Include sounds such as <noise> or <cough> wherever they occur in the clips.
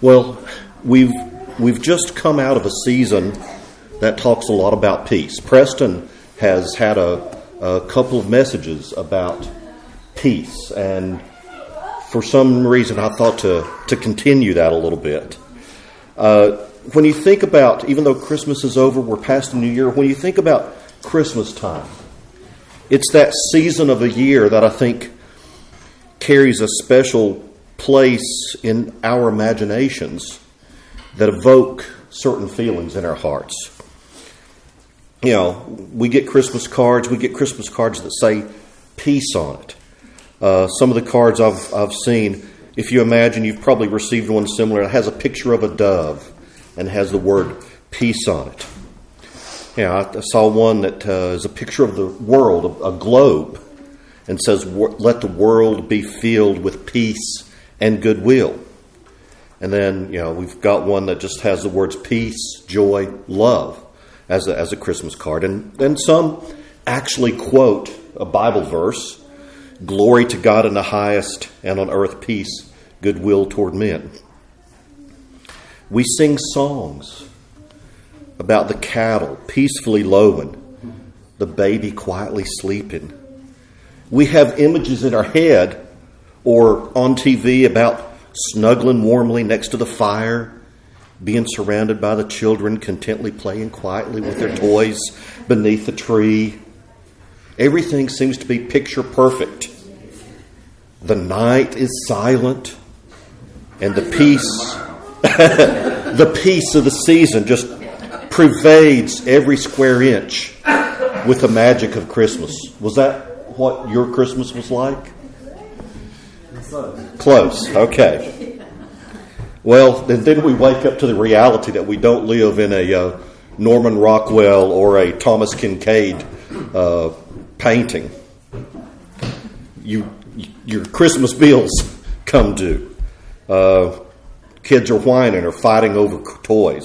Well, we've we've just come out of a season that talks a lot about peace. Preston has had a, a couple of messages about peace, and for some reason, I thought to to continue that a little bit. Uh, when you think about, even though Christmas is over, we're past the New Year. When you think about Christmas time, it's that season of a year that I think carries a special place in our imaginations that evoke certain feelings in our hearts. You know, we get Christmas cards, we get Christmas cards that say peace on it. Uh, some of the cards I've, I've seen, if you imagine you've probably received one similar, it has a picture of a dove and has the word peace on it. Yeah, I, I saw one that uh, is a picture of the world, a, a globe, and says, Let the world be filled with peace and goodwill. And then, you know, we've got one that just has the words peace, joy, love as a, as a Christmas card. And then some actually quote a Bible verse Glory to God in the highest, and on earth peace, goodwill toward men. We sing songs about the cattle peacefully lowing, the baby quietly sleeping. We have images in our head or on TV about snuggling warmly next to the fire, being surrounded by the children, contently playing quietly with their toys beneath the tree. Everything seems to be picture perfect. The night is silent, and the peace, <laughs> the peace of the season just pervades every square inch with the magic of Christmas. Was that what your Christmas was like? Close. Okay. Well, and then we wake up to the reality that we don't live in a uh, Norman Rockwell or a Thomas Kinkade uh, painting. You, your Christmas bills come due. Uh, kids are whining or fighting over toys.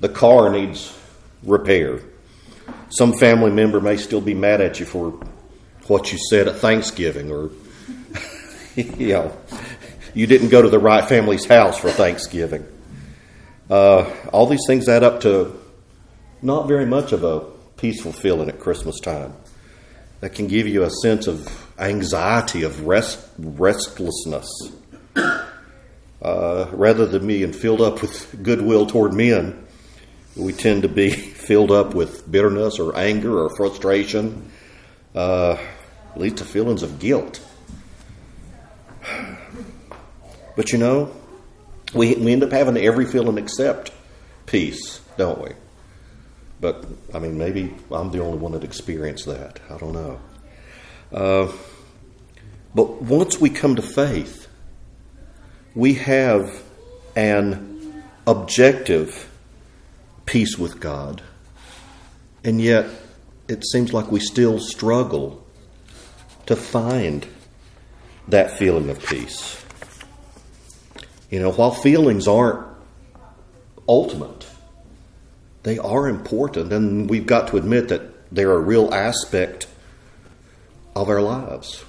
The car needs repair. Some family member may still be mad at you for what you said at Thanksgiving or <laughs> you know, you didn't go to the right family's house for Thanksgiving. Uh, all these things add up to not very much of a peaceful feeling at Christmas time. That can give you a sense of anxiety, of rest, restlessness. Uh, rather than being filled up with goodwill toward men, we tend to be <laughs> filled up with bitterness or anger or frustration, uh, leads to feelings of guilt. But you know, we, we end up having every feeling except peace, don't we? But, I mean, maybe I'm the only one that experienced that. I don't know. Uh, but once we come to faith, we have an objective peace with God. And yet, it seems like we still struggle to find that feeling of peace. You know, while feelings aren't ultimate, they are important, and we've got to admit that they're a real aspect of our lives.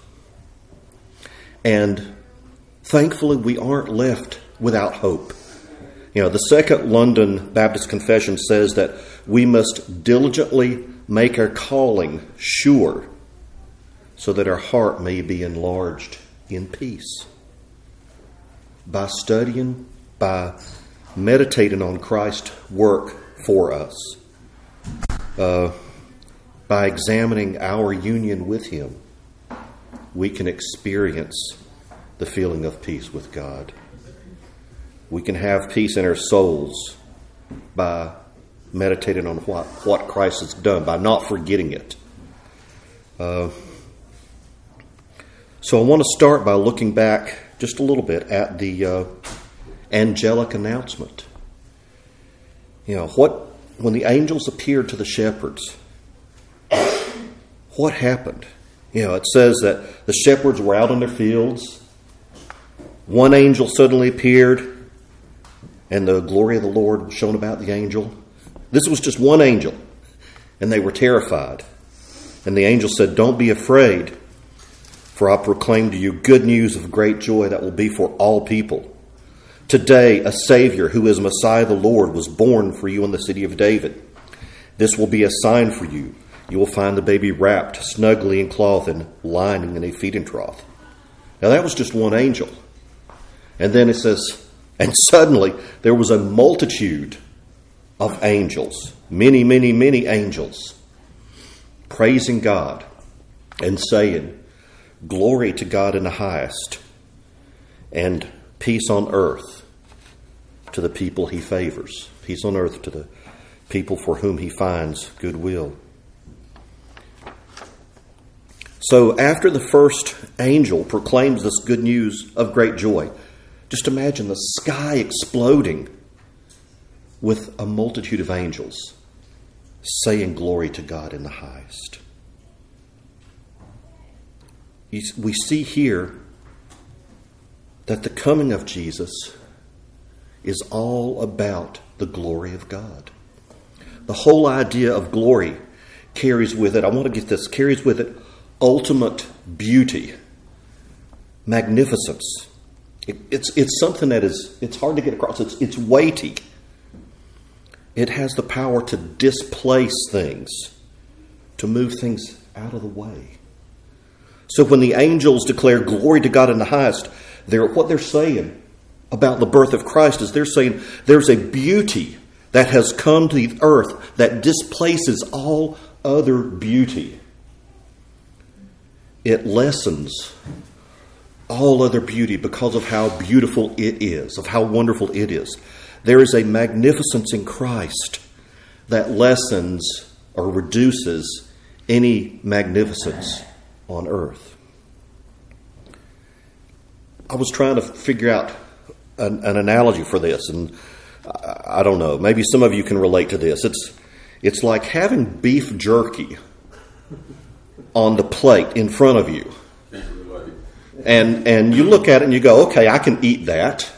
And thankfully, we aren't left without hope. You know, the Second London Baptist Confession says that we must diligently make our calling sure so that our heart may be enlarged in peace by studying, by meditating on Christ's work for us, uh, by examining our union with Him, we can experience the feeling of peace with God. We can have peace in our souls by meditating on what, what Christ has done, by not forgetting it. Uh, so I want to start by looking back just a little bit at the uh, angelic announcement. You know, what when the angels appeared to the shepherds, what happened? You know, it says that the shepherds were out in their fields. One angel suddenly appeared, and the glory of the Lord shone about the angel. This was just one angel, and they were terrified. And the angel said, Don't be afraid. For I proclaim to you good news of great joy that will be for all people. Today, a Savior who is Messiah the Lord was born for you in the city of David. This will be a sign for you. You will find the baby wrapped snugly in cloth and lying in a feeding trough. Now, that was just one angel. And then it says, and suddenly there was a multitude of angels, many, many, many angels, praising God and saying, Glory to God in the highest, and peace on earth to the people he favors, peace on earth to the people for whom he finds goodwill. So, after the first angel proclaims this good news of great joy, just imagine the sky exploding with a multitude of angels saying glory to God in the highest. We see here that the coming of Jesus is all about the glory of God. The whole idea of glory carries with it, I want to get this, carries with it ultimate beauty, magnificence. It, it's, it's something that is, it's hard to get across. It's, it's weighty. It has the power to displace things, to move things out of the way. So when the angels declare glory to God in the highest, they're, what they're saying about the birth of Christ is they're saying there's a beauty that has come to the earth that displaces all other beauty. It lessens all other beauty because of how beautiful it is, of how wonderful it is. There is a magnificence in Christ that lessens or reduces any magnificence on earth. I was trying to figure out an, an analogy for this, and I, I don't know. Maybe some of you can relate to this. It's it's like having beef jerky on the plate in front of you, and and you look at it and you go, okay, I can eat that,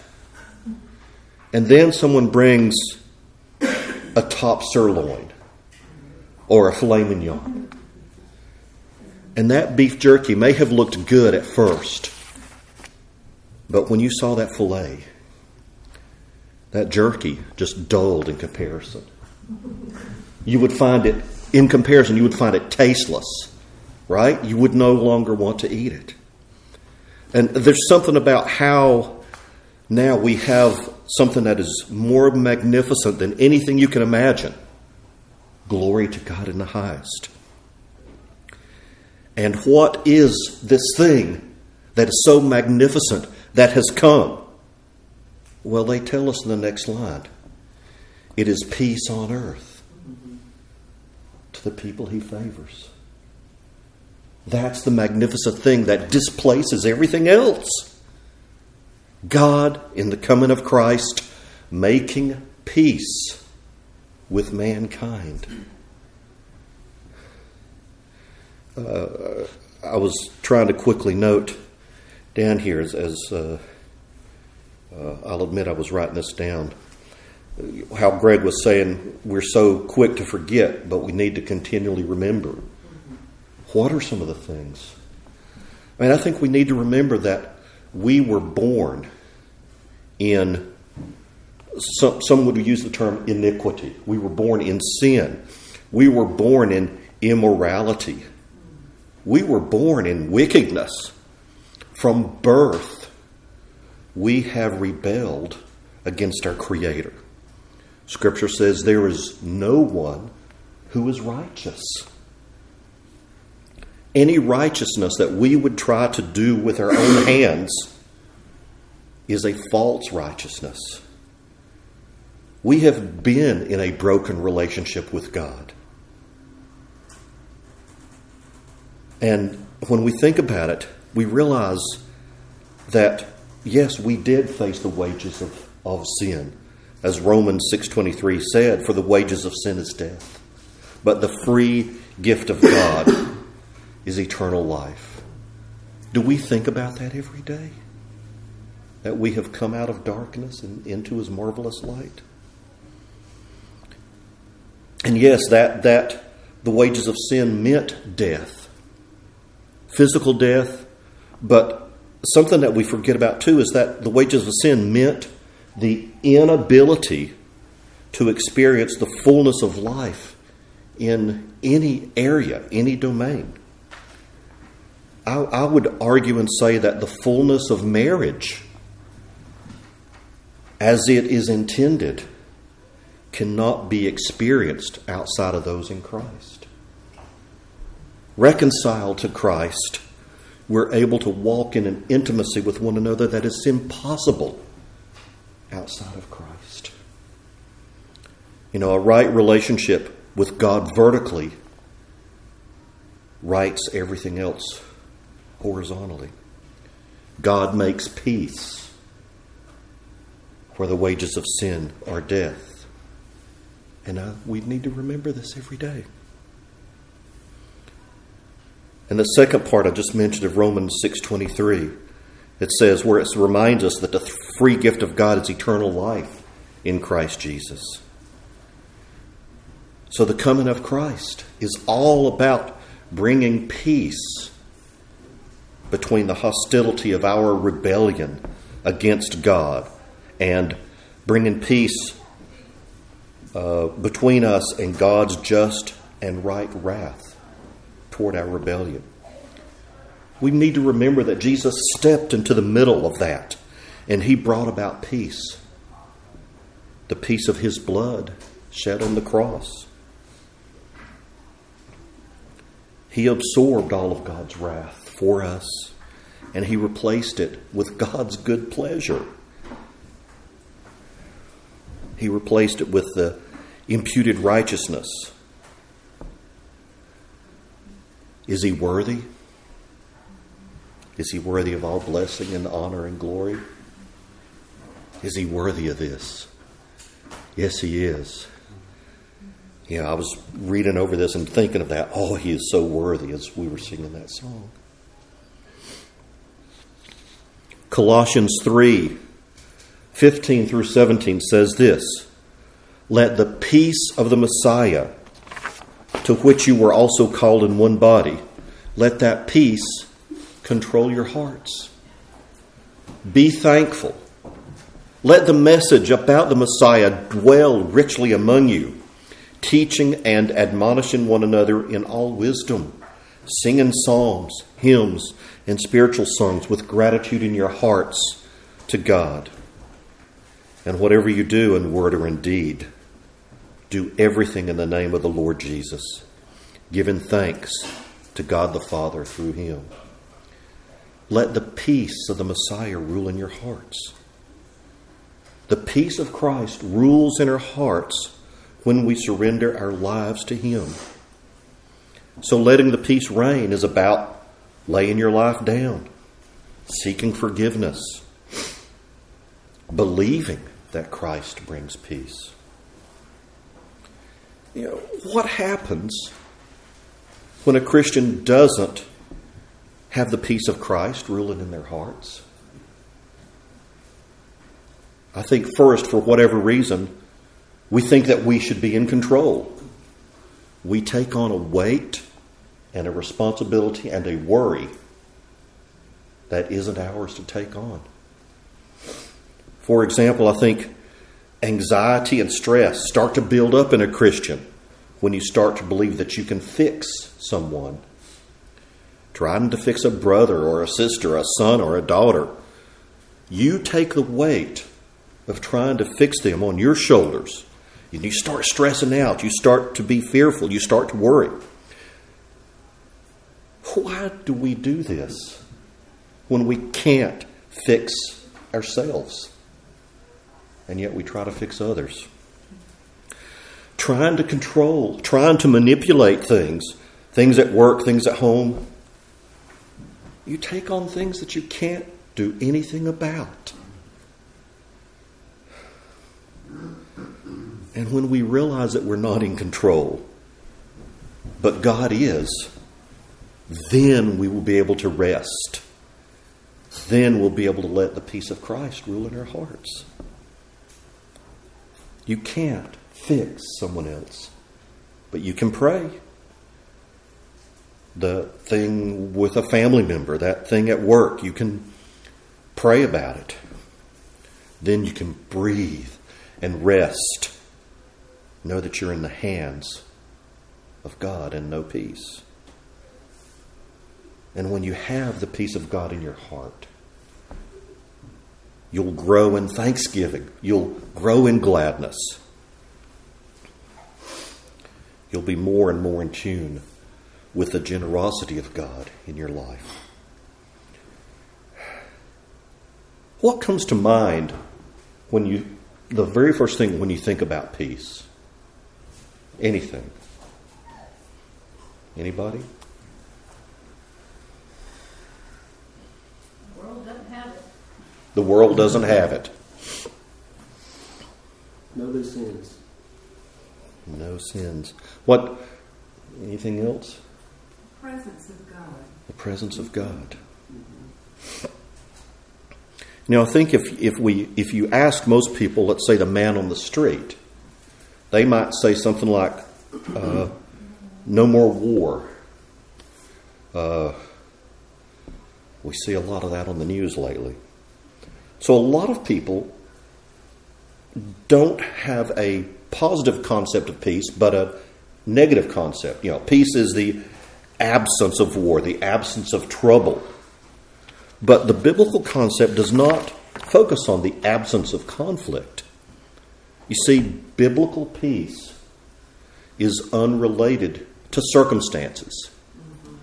and then someone brings a top sirloin or a filet mignon. And that beef jerky may have looked good at first, but when you saw that filet, that jerky just dulled in comparison. You would find it, in comparison, you would find it tasteless, right? You would no longer want to eat it. And there's something about how now we have something that is more magnificent than anything you can imagine. Glory to God in the highest. And what is this thing that is so magnificent that has come? Well, they tell us in the next line it is peace on earth to the people he favors. That's the magnificent thing that displaces everything else. God, in the coming of Christ, making peace with mankind. Uh, I was trying to quickly note down here as, as uh, uh, I'll admit I was writing this down. How Greg was saying we're so quick to forget, but we need to continually remember. What are some of the things? I mean, I think we need to remember that we were born in, some, some would use the term iniquity. We were born in sin. We were born in immorality. We were born in wickedness. From birth, we have rebelled against our Creator. Scripture says there is no one who is righteous. Any righteousness that we would try to do with our own <coughs> hands is a false righteousness. We have been in a broken relationship with God. And when we think about it, we realize that yes, we did face the wages of, of sin. As Romans 6:23 said, for the wages of sin is death. But the free gift of God <coughs> is eternal life. Do we think about that every day? That we have come out of darkness and into his marvelous light? And yes, that that the wages of sin meant death. Physical death, but something that we forget about too is that the wages of sin meant the inability to experience the fullness of life in any area, any domain. I, I, would argue and say that the fullness of marriage, as it is intended, cannot be experienced outside of those in Christ. Reconciled to Christ, we're able to walk in an intimacy with one another that is impossible outside of Christ. You know, a right relationship with God vertically writes everything else horizontally. God makes peace where the wages of sin are death. And we need to remember this every day. And the second part I just mentioned of Romans 6:23, it says where it reminds us that the free gift of God is eternal life in Christ Jesus. So the coming of Christ is all about bringing peace between the hostility of our rebellion against God and bringing peace uh, between us and God's just and right wrath toward our rebellion. We need to remember that Jesus stepped into the middle of that and he brought about peace. The peace of his blood shed on the cross. He absorbed all of God's wrath for us, and He replaced it with God's good pleasure. He replaced it with the imputed righteousness. Is He worthy? Is He worthy of all blessing and honor and glory? Is He worthy of this? Yes, He is. You know, I was reading over this and thinking of that. Oh, he is so worthy as we were singing that song. Colossians 3 15 through 17 says this Let the peace of the Messiah, to which you were also called in one body, let that peace control your hearts. Be thankful. Let the message about the Messiah dwell richly among you teaching and admonishing one another in all wisdom, singing psalms, hymns, and spiritual songs with gratitude in your hearts to God. And whatever you do in word or in deed, do everything in the name of the Lord Jesus, giving thanks to God the Father through him. Let the peace of the Messiah rule in your hearts. The peace of Christ rules in our hearts when we surrender our lives to Him. So, letting the peace reign is about laying your life down, seeking forgiveness, believing that Christ brings peace. You know, what happens when a Christian doesn't have the peace of Christ ruling in their hearts? I think, first, for whatever reason, we think that we should be in control. We take on a weight and a responsibility and a worry that isn't ours to take on. For example, I think anxiety and stress start to build up in a Christian when you start to believe that you can fix someone. Trying to fix a brother or a sister, a son or a daughter. You take the weight of trying to fix them on your shoulders And you start stressing out. You start to be fearful. You start to worry. Why do we do this when we can't fix ourselves? And yet we try to fix others. Trying to control, trying to manipulate things, things at work, things at home. You take on things that you can't do anything about. And when we realize that we're not in control, but God is, then we will be able to rest. Then we'll be able to let the peace of Christ rule in our hearts. You can't fix someone else, but you can pray. The thing with a family member, that thing at work, you can pray about it. then you can breathe and rest. Know that you're in the hands of God and know peace. And when you have the peace of God in your heart, you'll grow in thanksgiving, you'll grow in gladness. You'll be more and more in tune with the generosity of God in your life. What comes to mind when you, the very first thing when you think about peace? Anything? Anybody? The world doesn't have it. The world doesn't have it. No loose ends. No sins. What? Anything else? The Presence of God. The presence of God. Now, I think if, if, we, if you ask most people, let's say the man on the street, they might say something like, uh, no more war. Uh, we see a lot of that on the news lately. So, a lot of people don't have a positive concept of peace, but a negative concept. You know, peace is the absence of war, the absence of trouble. But the biblical concept does not focus on the absence of conflict. You see, biblical peace is unrelated to circumstances. Mm-hmm.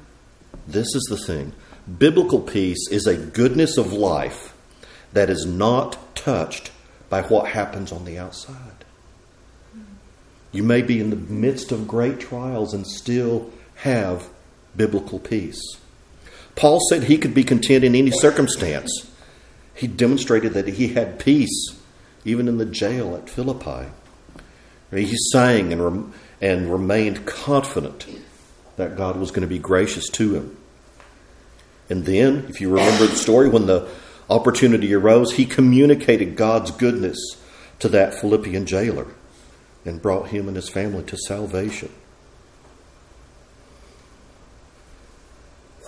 This is the thing. Biblical peace is a goodness of life that is not touched by what happens on the outside. You may be in the midst of great trials and still have biblical peace. Paul said he could be content in any circumstance. He demonstrated that he had peace even in the jail at Philippi. He sang and, rem- and remained confident that God was going to be gracious to him. And then, if you remember the story, when the opportunity arose, he communicated God's goodness to that Philippian jailer and brought him and his family to salvation.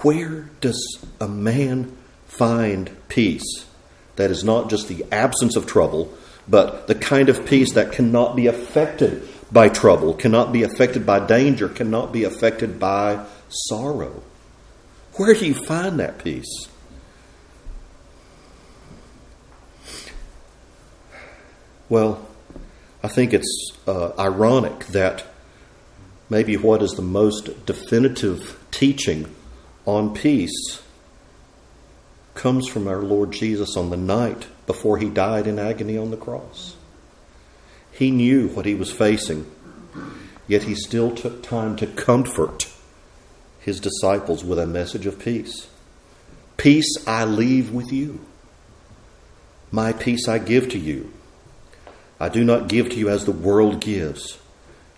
Where does a man find peace that is not just the absence of trouble, but the kind of peace that cannot be affected by trouble, cannot be affected by danger, cannot be affected by sorrow? Where do you find that peace? Well, I think it's uh, ironic that maybe what is the most definitive teaching on peace comes from our Lord Jesus on the night before he died in agony on the cross. He knew what he was facing, yet he still took time to comfort his disciples with a message of peace. Peace I leave with you. My peace I give to you. I do not give to you as the world gives.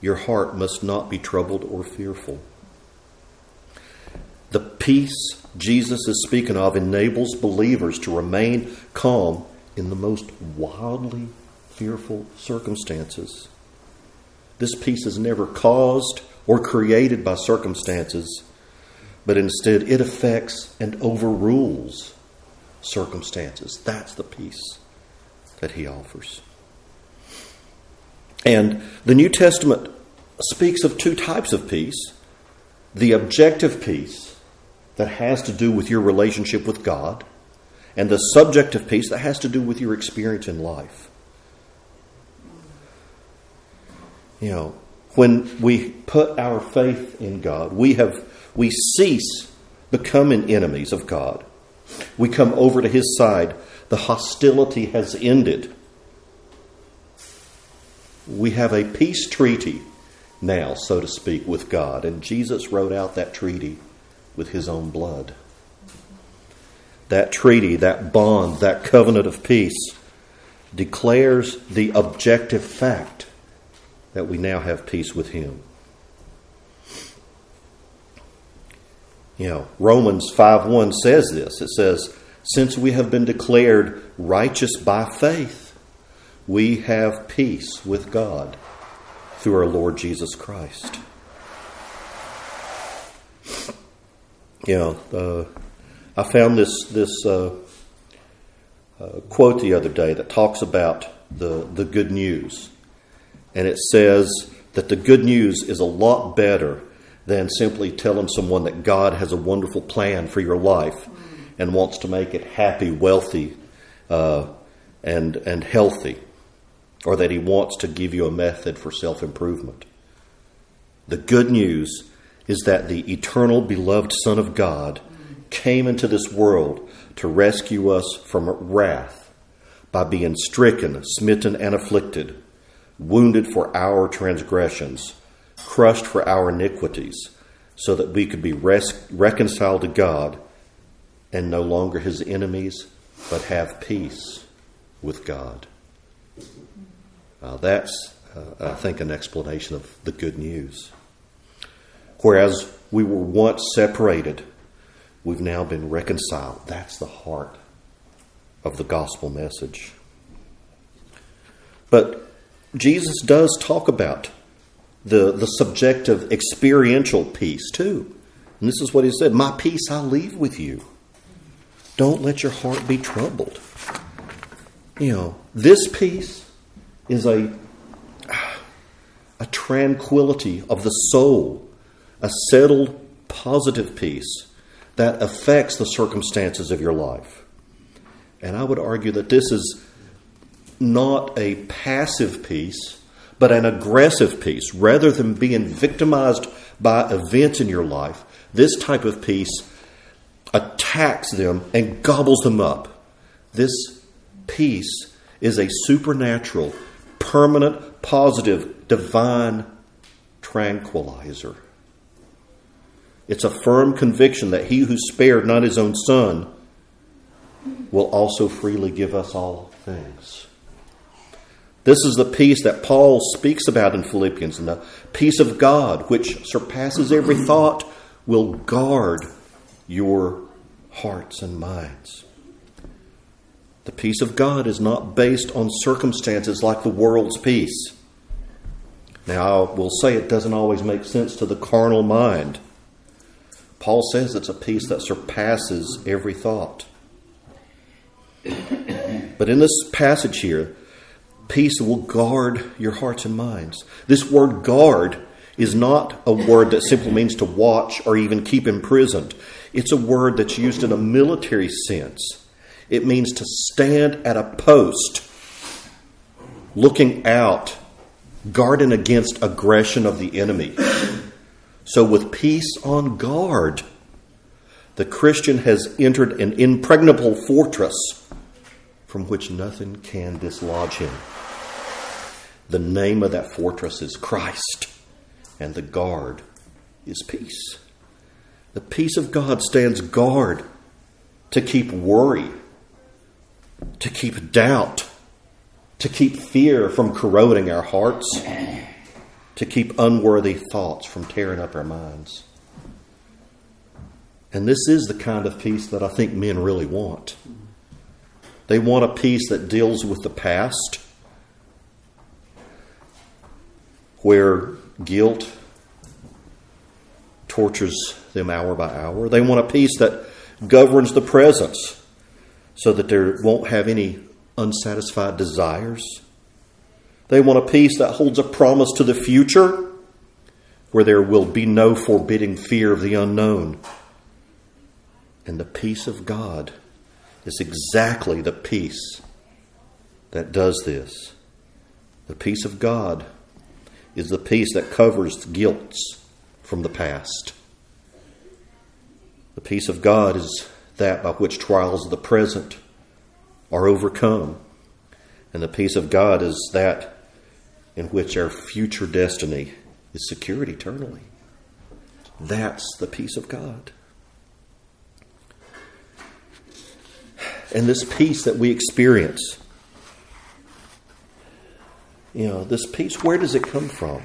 Your heart must not be troubled or fearful. The peace Jesus is speaking of enables believers to remain calm in the most wildly fearful circumstances. This peace is never caused or created by circumstances, but instead it affects and overrules circumstances. That's the peace that he offers. And the New Testament speaks of two types of peace the objective peace that has to do with your relationship with God, and the subjective peace that has to do with your experience in life. You know, when we put our faith in God, we have we cease becoming enemies of God. We come over to his side. The hostility has ended we have a peace treaty now, so to speak, with God. And Jesus wrote out that treaty with his own blood. That treaty, that bond, that covenant of peace declares the objective fact that we now have peace with him. You know, Romans 5 1 says this. It says, Since we have been declared righteous by faith, we have peace with God through our Lord Jesus Christ. Know, uh, I found this this uh, uh, quote the other day that talks about the, the good news. And it says that the good news is a lot better than simply telling someone that God has a wonderful plan for your life and wants to make it happy, wealthy, uh, and, and healthy, or that He wants to give you a method for self improvement. The good news is that the eternal, beloved Son of God came into this world to rescue us from wrath by being stricken, smitten, and afflicted, wounded for our transgressions, crushed for our iniquities, so that we could be res- reconciled to God and no longer his enemies, but have peace with God. Uh, that's, uh, I think, an explanation of the good news. Whereas we were once separated, we've now been reconciled. That's the heart of the gospel message. But Jesus does talk about the, the subjective experiential peace too. And this is what he said My peace I leave with you. Don't let your heart be troubled. You know, this peace is a, a tranquility of the soul, a settled, positive peace that affects the circumstances of your life. And I would argue that this is not a passive peace, but an aggressive peace. Rather than being victimized by events in your life, this type of peace attacks them and gobbles them up. This peace is a supernatural, permanent, positive, divine tranquilizer. It's a firm conviction that he who spared not his own son will also freely give us all things. This is the peace that Paul speaks about in Philippians, and the peace of God, which surpasses every thought, will guard your hearts and minds. The peace of God is not based on circumstances like the world's peace. Now, I will say it doesn't always make sense to the carnal mind. Paul says it's a peace that surpasses every thought. But in this passage here, peace will guard your hearts and minds. This word guard is not a word that simply means to watch or even keep imprisoned. It's a word that's used in a military sense. It means to stand at a post, looking out, guarding against aggression of the enemy. So, with peace on guard, the Christian has entered an impregnable fortress from which nothing can dislodge him. The name of that fortress is Christ, and the guard is peace. The peace of God stands guard to keep worry, to keep doubt, to keep fear from corroding our hearts, to keep unworthy thoughts from tearing up our minds. And this is the kind of peace that I think men really want. They want a peace that deals with the past, where guilt tortures them hour by hour. They want a peace that governs the presence so that they won't have any unsatisfied desires. They want a peace that holds a promise to the future where there will be no forbidding fear of the unknown. And the peace of God is exactly the peace that does this. The peace of God is the peace that covers guilts from the past. The peace of God is that by which trials of the present are overcome. And the peace of God is that in which our future destiny is secured eternally. That's the peace of God. And this peace that we experience, you know, this peace, where does it come from?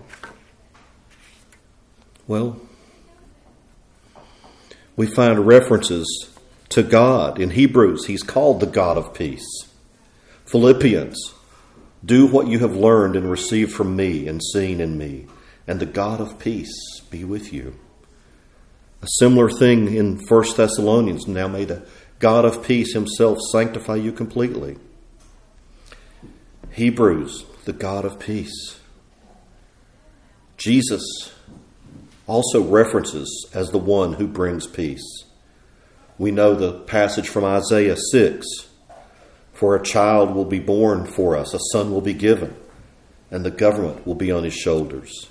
Well, we find references to God. In Hebrews, he's called the God of peace. Philippians, do what you have learned and received from me and seen in me, and the God of peace be with you. A similar thing in 1 Thessalonians, now may the God of peace himself sanctify you completely. Hebrews, the God of peace. Jesus also references as the one who brings peace. We know the passage from Isaiah 6 For a child will be born for us, a son will be given, and the government will be on his shoulders.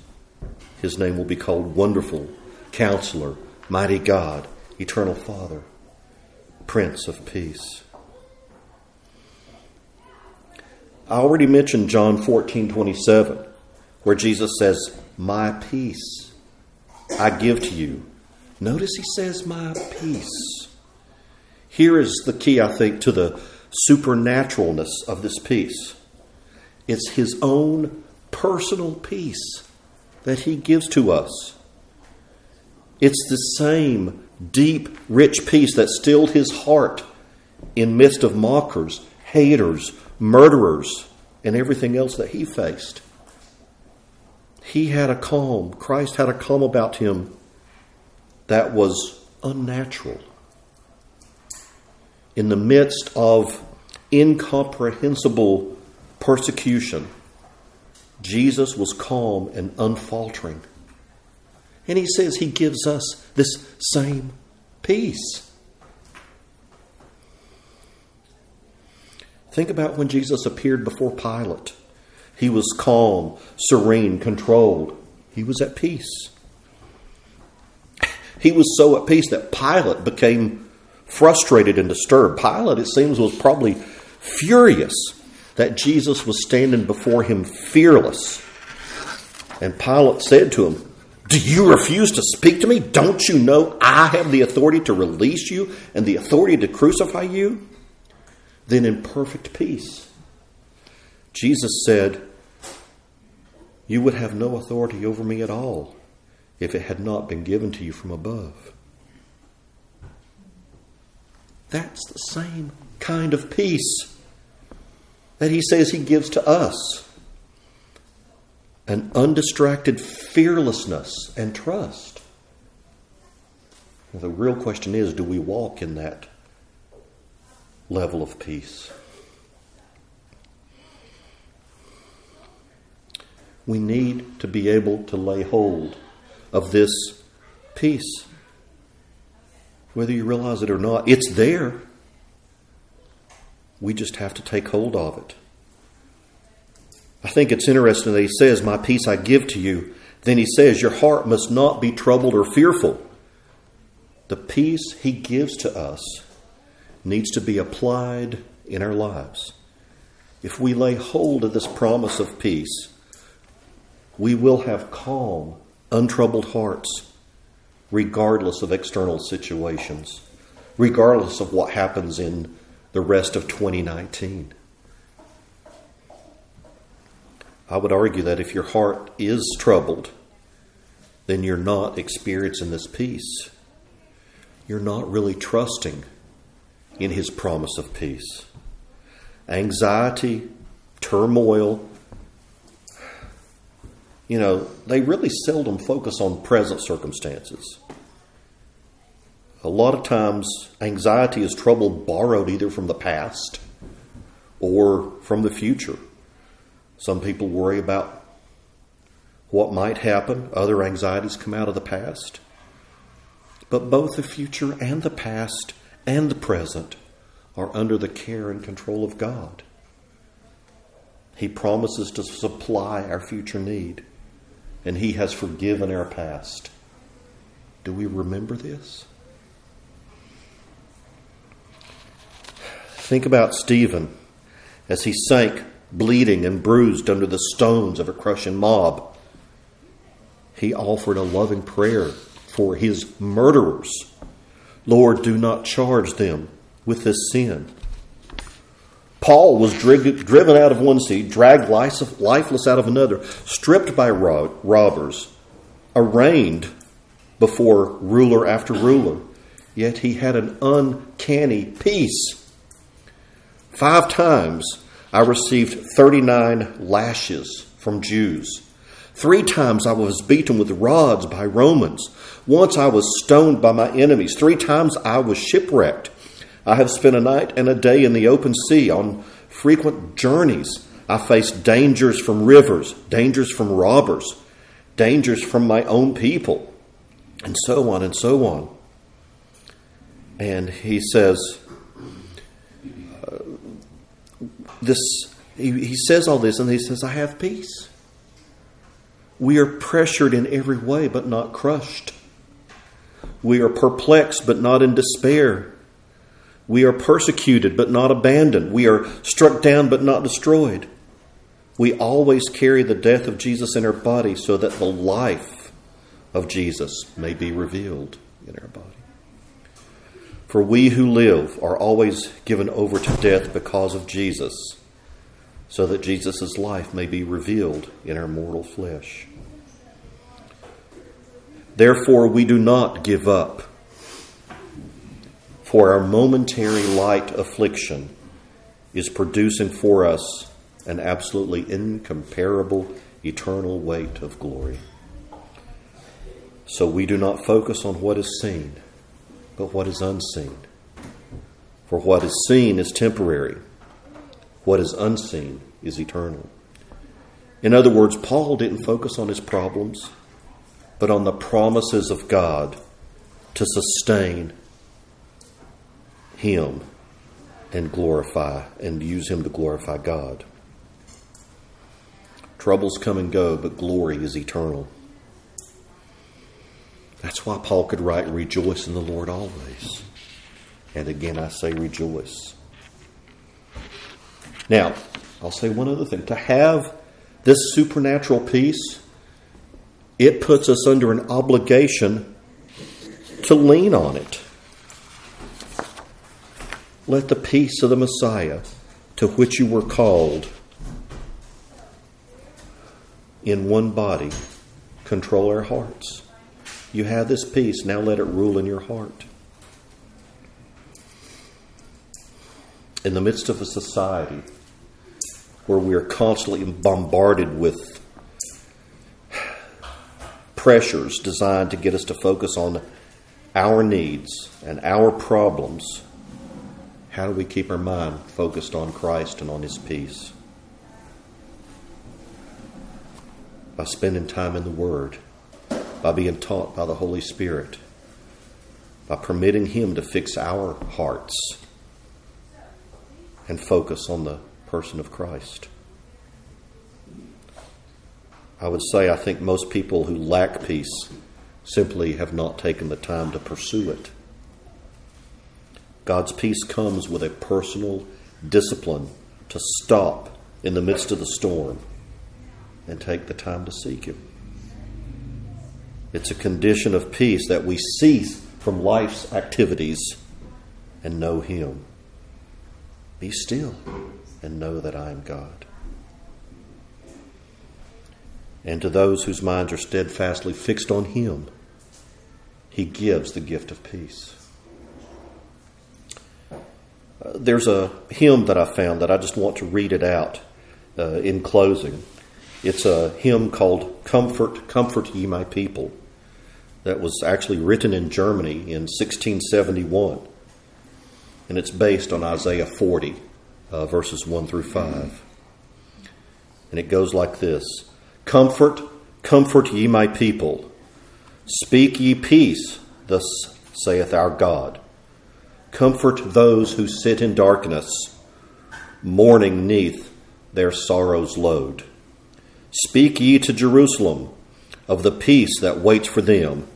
His name will be called Wonderful, Counselor, Mighty God, Eternal Father, Prince of Peace. I already mentioned John 14 27, where Jesus says, My peace I give to you. Notice he says, My peace. Here is the key, I think, to the supernaturalness of this peace it's his own personal peace that he gives to us. It's the same deep, rich peace that stilled his heart in midst of mockers, haters, murderers, and everything else that he faced. He had a calm, Christ had a calm about him that was unnatural. In the midst of incomprehensible persecution, Jesus was calm and unfaltering. And he says he gives us this same peace. Think about when Jesus appeared before Pilate. He was calm, serene, controlled. He was at peace. He was so at peace that Pilate became frustrated and disturbed. Pilate, it seems, was probably furious that Jesus was standing before him fearless. And Pilate said to him, Do you refuse to speak to me? Don't you know I have the authority to release you and the authority to crucify you? Then, in perfect peace, Jesus said, You would have no authority over me at all if it had not been given to you from above. That's the same kind of peace that he says he gives to us an undistracted fearlessness and trust. the real question is do we walk in that level of peace? We need to be able to lay hold of this peace. Whether you realize it or not, it's there. We just have to take hold of it. I think it's interesting that he says, My peace I give to you. Then he says, Your heart must not be troubled or fearful. The peace he gives to us needs to be applied in our lives. If we lay hold of this promise of peace, we will have calm, untroubled hearts, regardless of external situations, regardless of what happens in the rest of 2019. I would argue that if your heart is troubled, then you're not experiencing this peace. You're not really trusting in His promise of peace. Anxiety, turmoil, you know, they really seldom focus on present circumstances. A lot of times, anxiety is trouble borrowed either from the past or from the future. Some people worry about what might happen, other anxieties come out of the past. But both the future and the past and the present are under the care and control of God. He promises to supply our future need, and He has forgiven our past. Do we remember this? Think about Stephen as he sank bleeding and bruised under the stones of a crushing mob. He offered a loving prayer for his murderers. Lord, do not charge them with this sin. Paul was driven out of one seat, dragged lifeless out of another, stripped by robbers, arraigned before ruler after ruler. Yet he had an uncanny peace. Five times I received 39 lashes from Jews. Three times I was beaten with rods by Romans. Once I was stoned by my enemies. Three times I was shipwrecked. I have spent a night and a day in the open sea on frequent journeys. I faced dangers from rivers, dangers from robbers, dangers from my own people, and so on and so on. And he says, uh, this, he, he says all this, and he says, I have peace. We are pressured in every way, but not crushed. We are perplexed, but not in despair. We are persecuted, but not abandoned. We are struck down, but not destroyed. We always carry the death of Jesus in our body so that the life of Jesus may be revealed in our body. For we who live are always given over to death because of Jesus, so that Jesus' life may be revealed in our mortal flesh. Therefore, we do not give up, for our momentary light affliction is producing for us an absolutely incomparable eternal weight of glory. So we do not focus on what is seen, but what is unseen. For what is seen is temporary, what is unseen is eternal. In other words, Paul didn't focus on his problems, but on the promises of God to sustain him and glorify and use him to glorify God. Troubles come and go, but glory is eternal. That's why Paul could write, Rejoice in the Lord always. And again, I say, Rejoice. Now, I'll say one other thing. To have this supernatural peace, it puts us under an obligation to lean on it. Let the peace of the Messiah, to which you were called, in one body control our hearts. You have this peace, now let it rule in your heart. In the midst of a society where we are constantly bombarded with pressures designed to get us to focus on our needs and our problems, how do we keep our mind focused on Christ and on His peace? by spending time in the Word, by being taught by the Holy Spirit, by permitting Him to fix our hearts and focus on the person of Christ. I would say I think most people who lack peace simply have not taken the time to pursue it. God's peace comes with a personal discipline to stop in the midst of the storm and take the time to seek Him. It's a condition of peace that we cease from life's activities and know Him. Be still and know that I am God. And to those whose minds are steadfastly fixed on Him, He gives the gift of peace. There's a hymn that I found that I just want to read it out uh, in closing. It's a hymn called Comfort, Comfort Ye My People that was actually written in Germany in 1671. And it's based on Isaiah 40, uh, verses 1 through 5. And it goes like this Comfort, comfort ye my people. Speak ye peace, thus saith our God. Comfort those who sit in darkness, mourning neath their sorrow's load. Speak ye to Jerusalem of the peace that waits for them.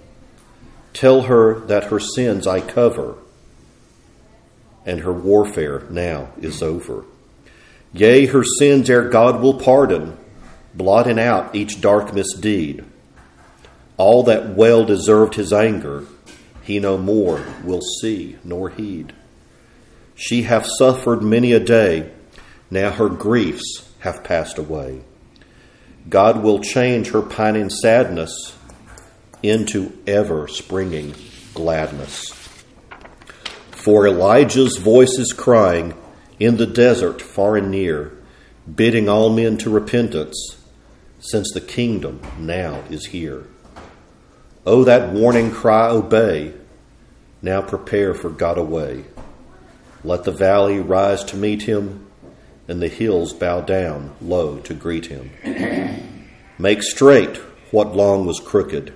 Tell her that her sins I cover, and her warfare now is over. Yea, her sins ere God will pardon, blotting out each dark misdeed. All that well deserved his anger, he no more will see nor heed. She hath suffered many a day, now her griefs have passed away. God will change her pining sadness into ever springing gladness. For Elijah's voice is crying in the desert far and near, bidding all men to repentance, since the kingdom now is here. Oh, that warning cry obey, now prepare for God away. Let the valley rise to meet him, and the hills bow down low to greet him. Make straight what long was crooked,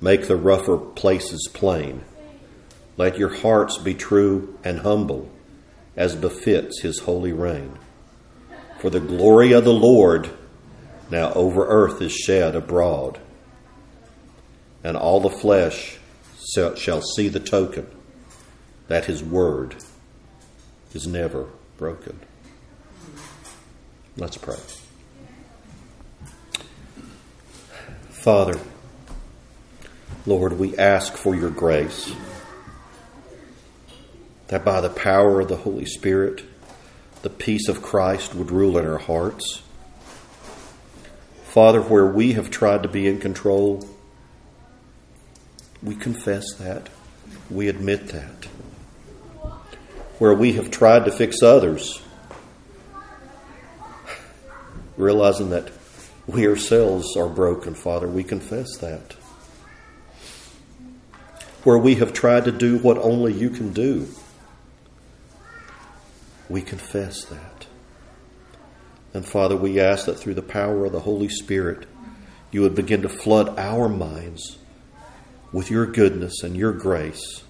make the rougher places plain. Let your hearts be true and humble, as befits his holy reign. For the glory of the Lord now over earth is shed abroad, and all the flesh shall see the token that his word is never broken. Let's pray. Father, Lord, we ask for your grace that by the power of the Holy Spirit, the peace of Christ would rule in our hearts. Father, where we have tried to be in control, we confess that. We admit that where we have tried to fix others, realizing that we ourselves are broken, Father. We confess that. Where we have tried to do what only you can do, we confess that. And Father, we ask that through the power of the Holy Spirit, you would begin to flood our minds with your goodness and your grace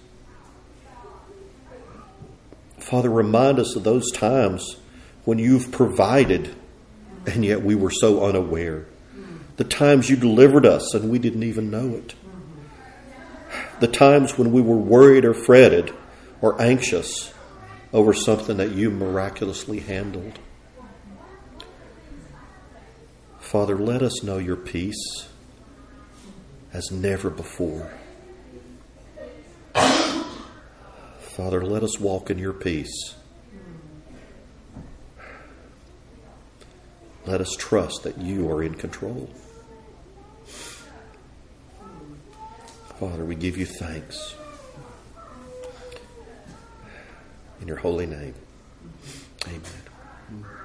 Father, remind us of those times when you've provided and yet we were so unaware. The times you delivered us and we didn't even know it. The times when we were worried or fretted or anxious over something that you miraculously handled. Father, let us know your peace as never before. Father, let us walk in your peace. Let us trust that you are in control. Father, we give you thanks. In your holy name. Amen.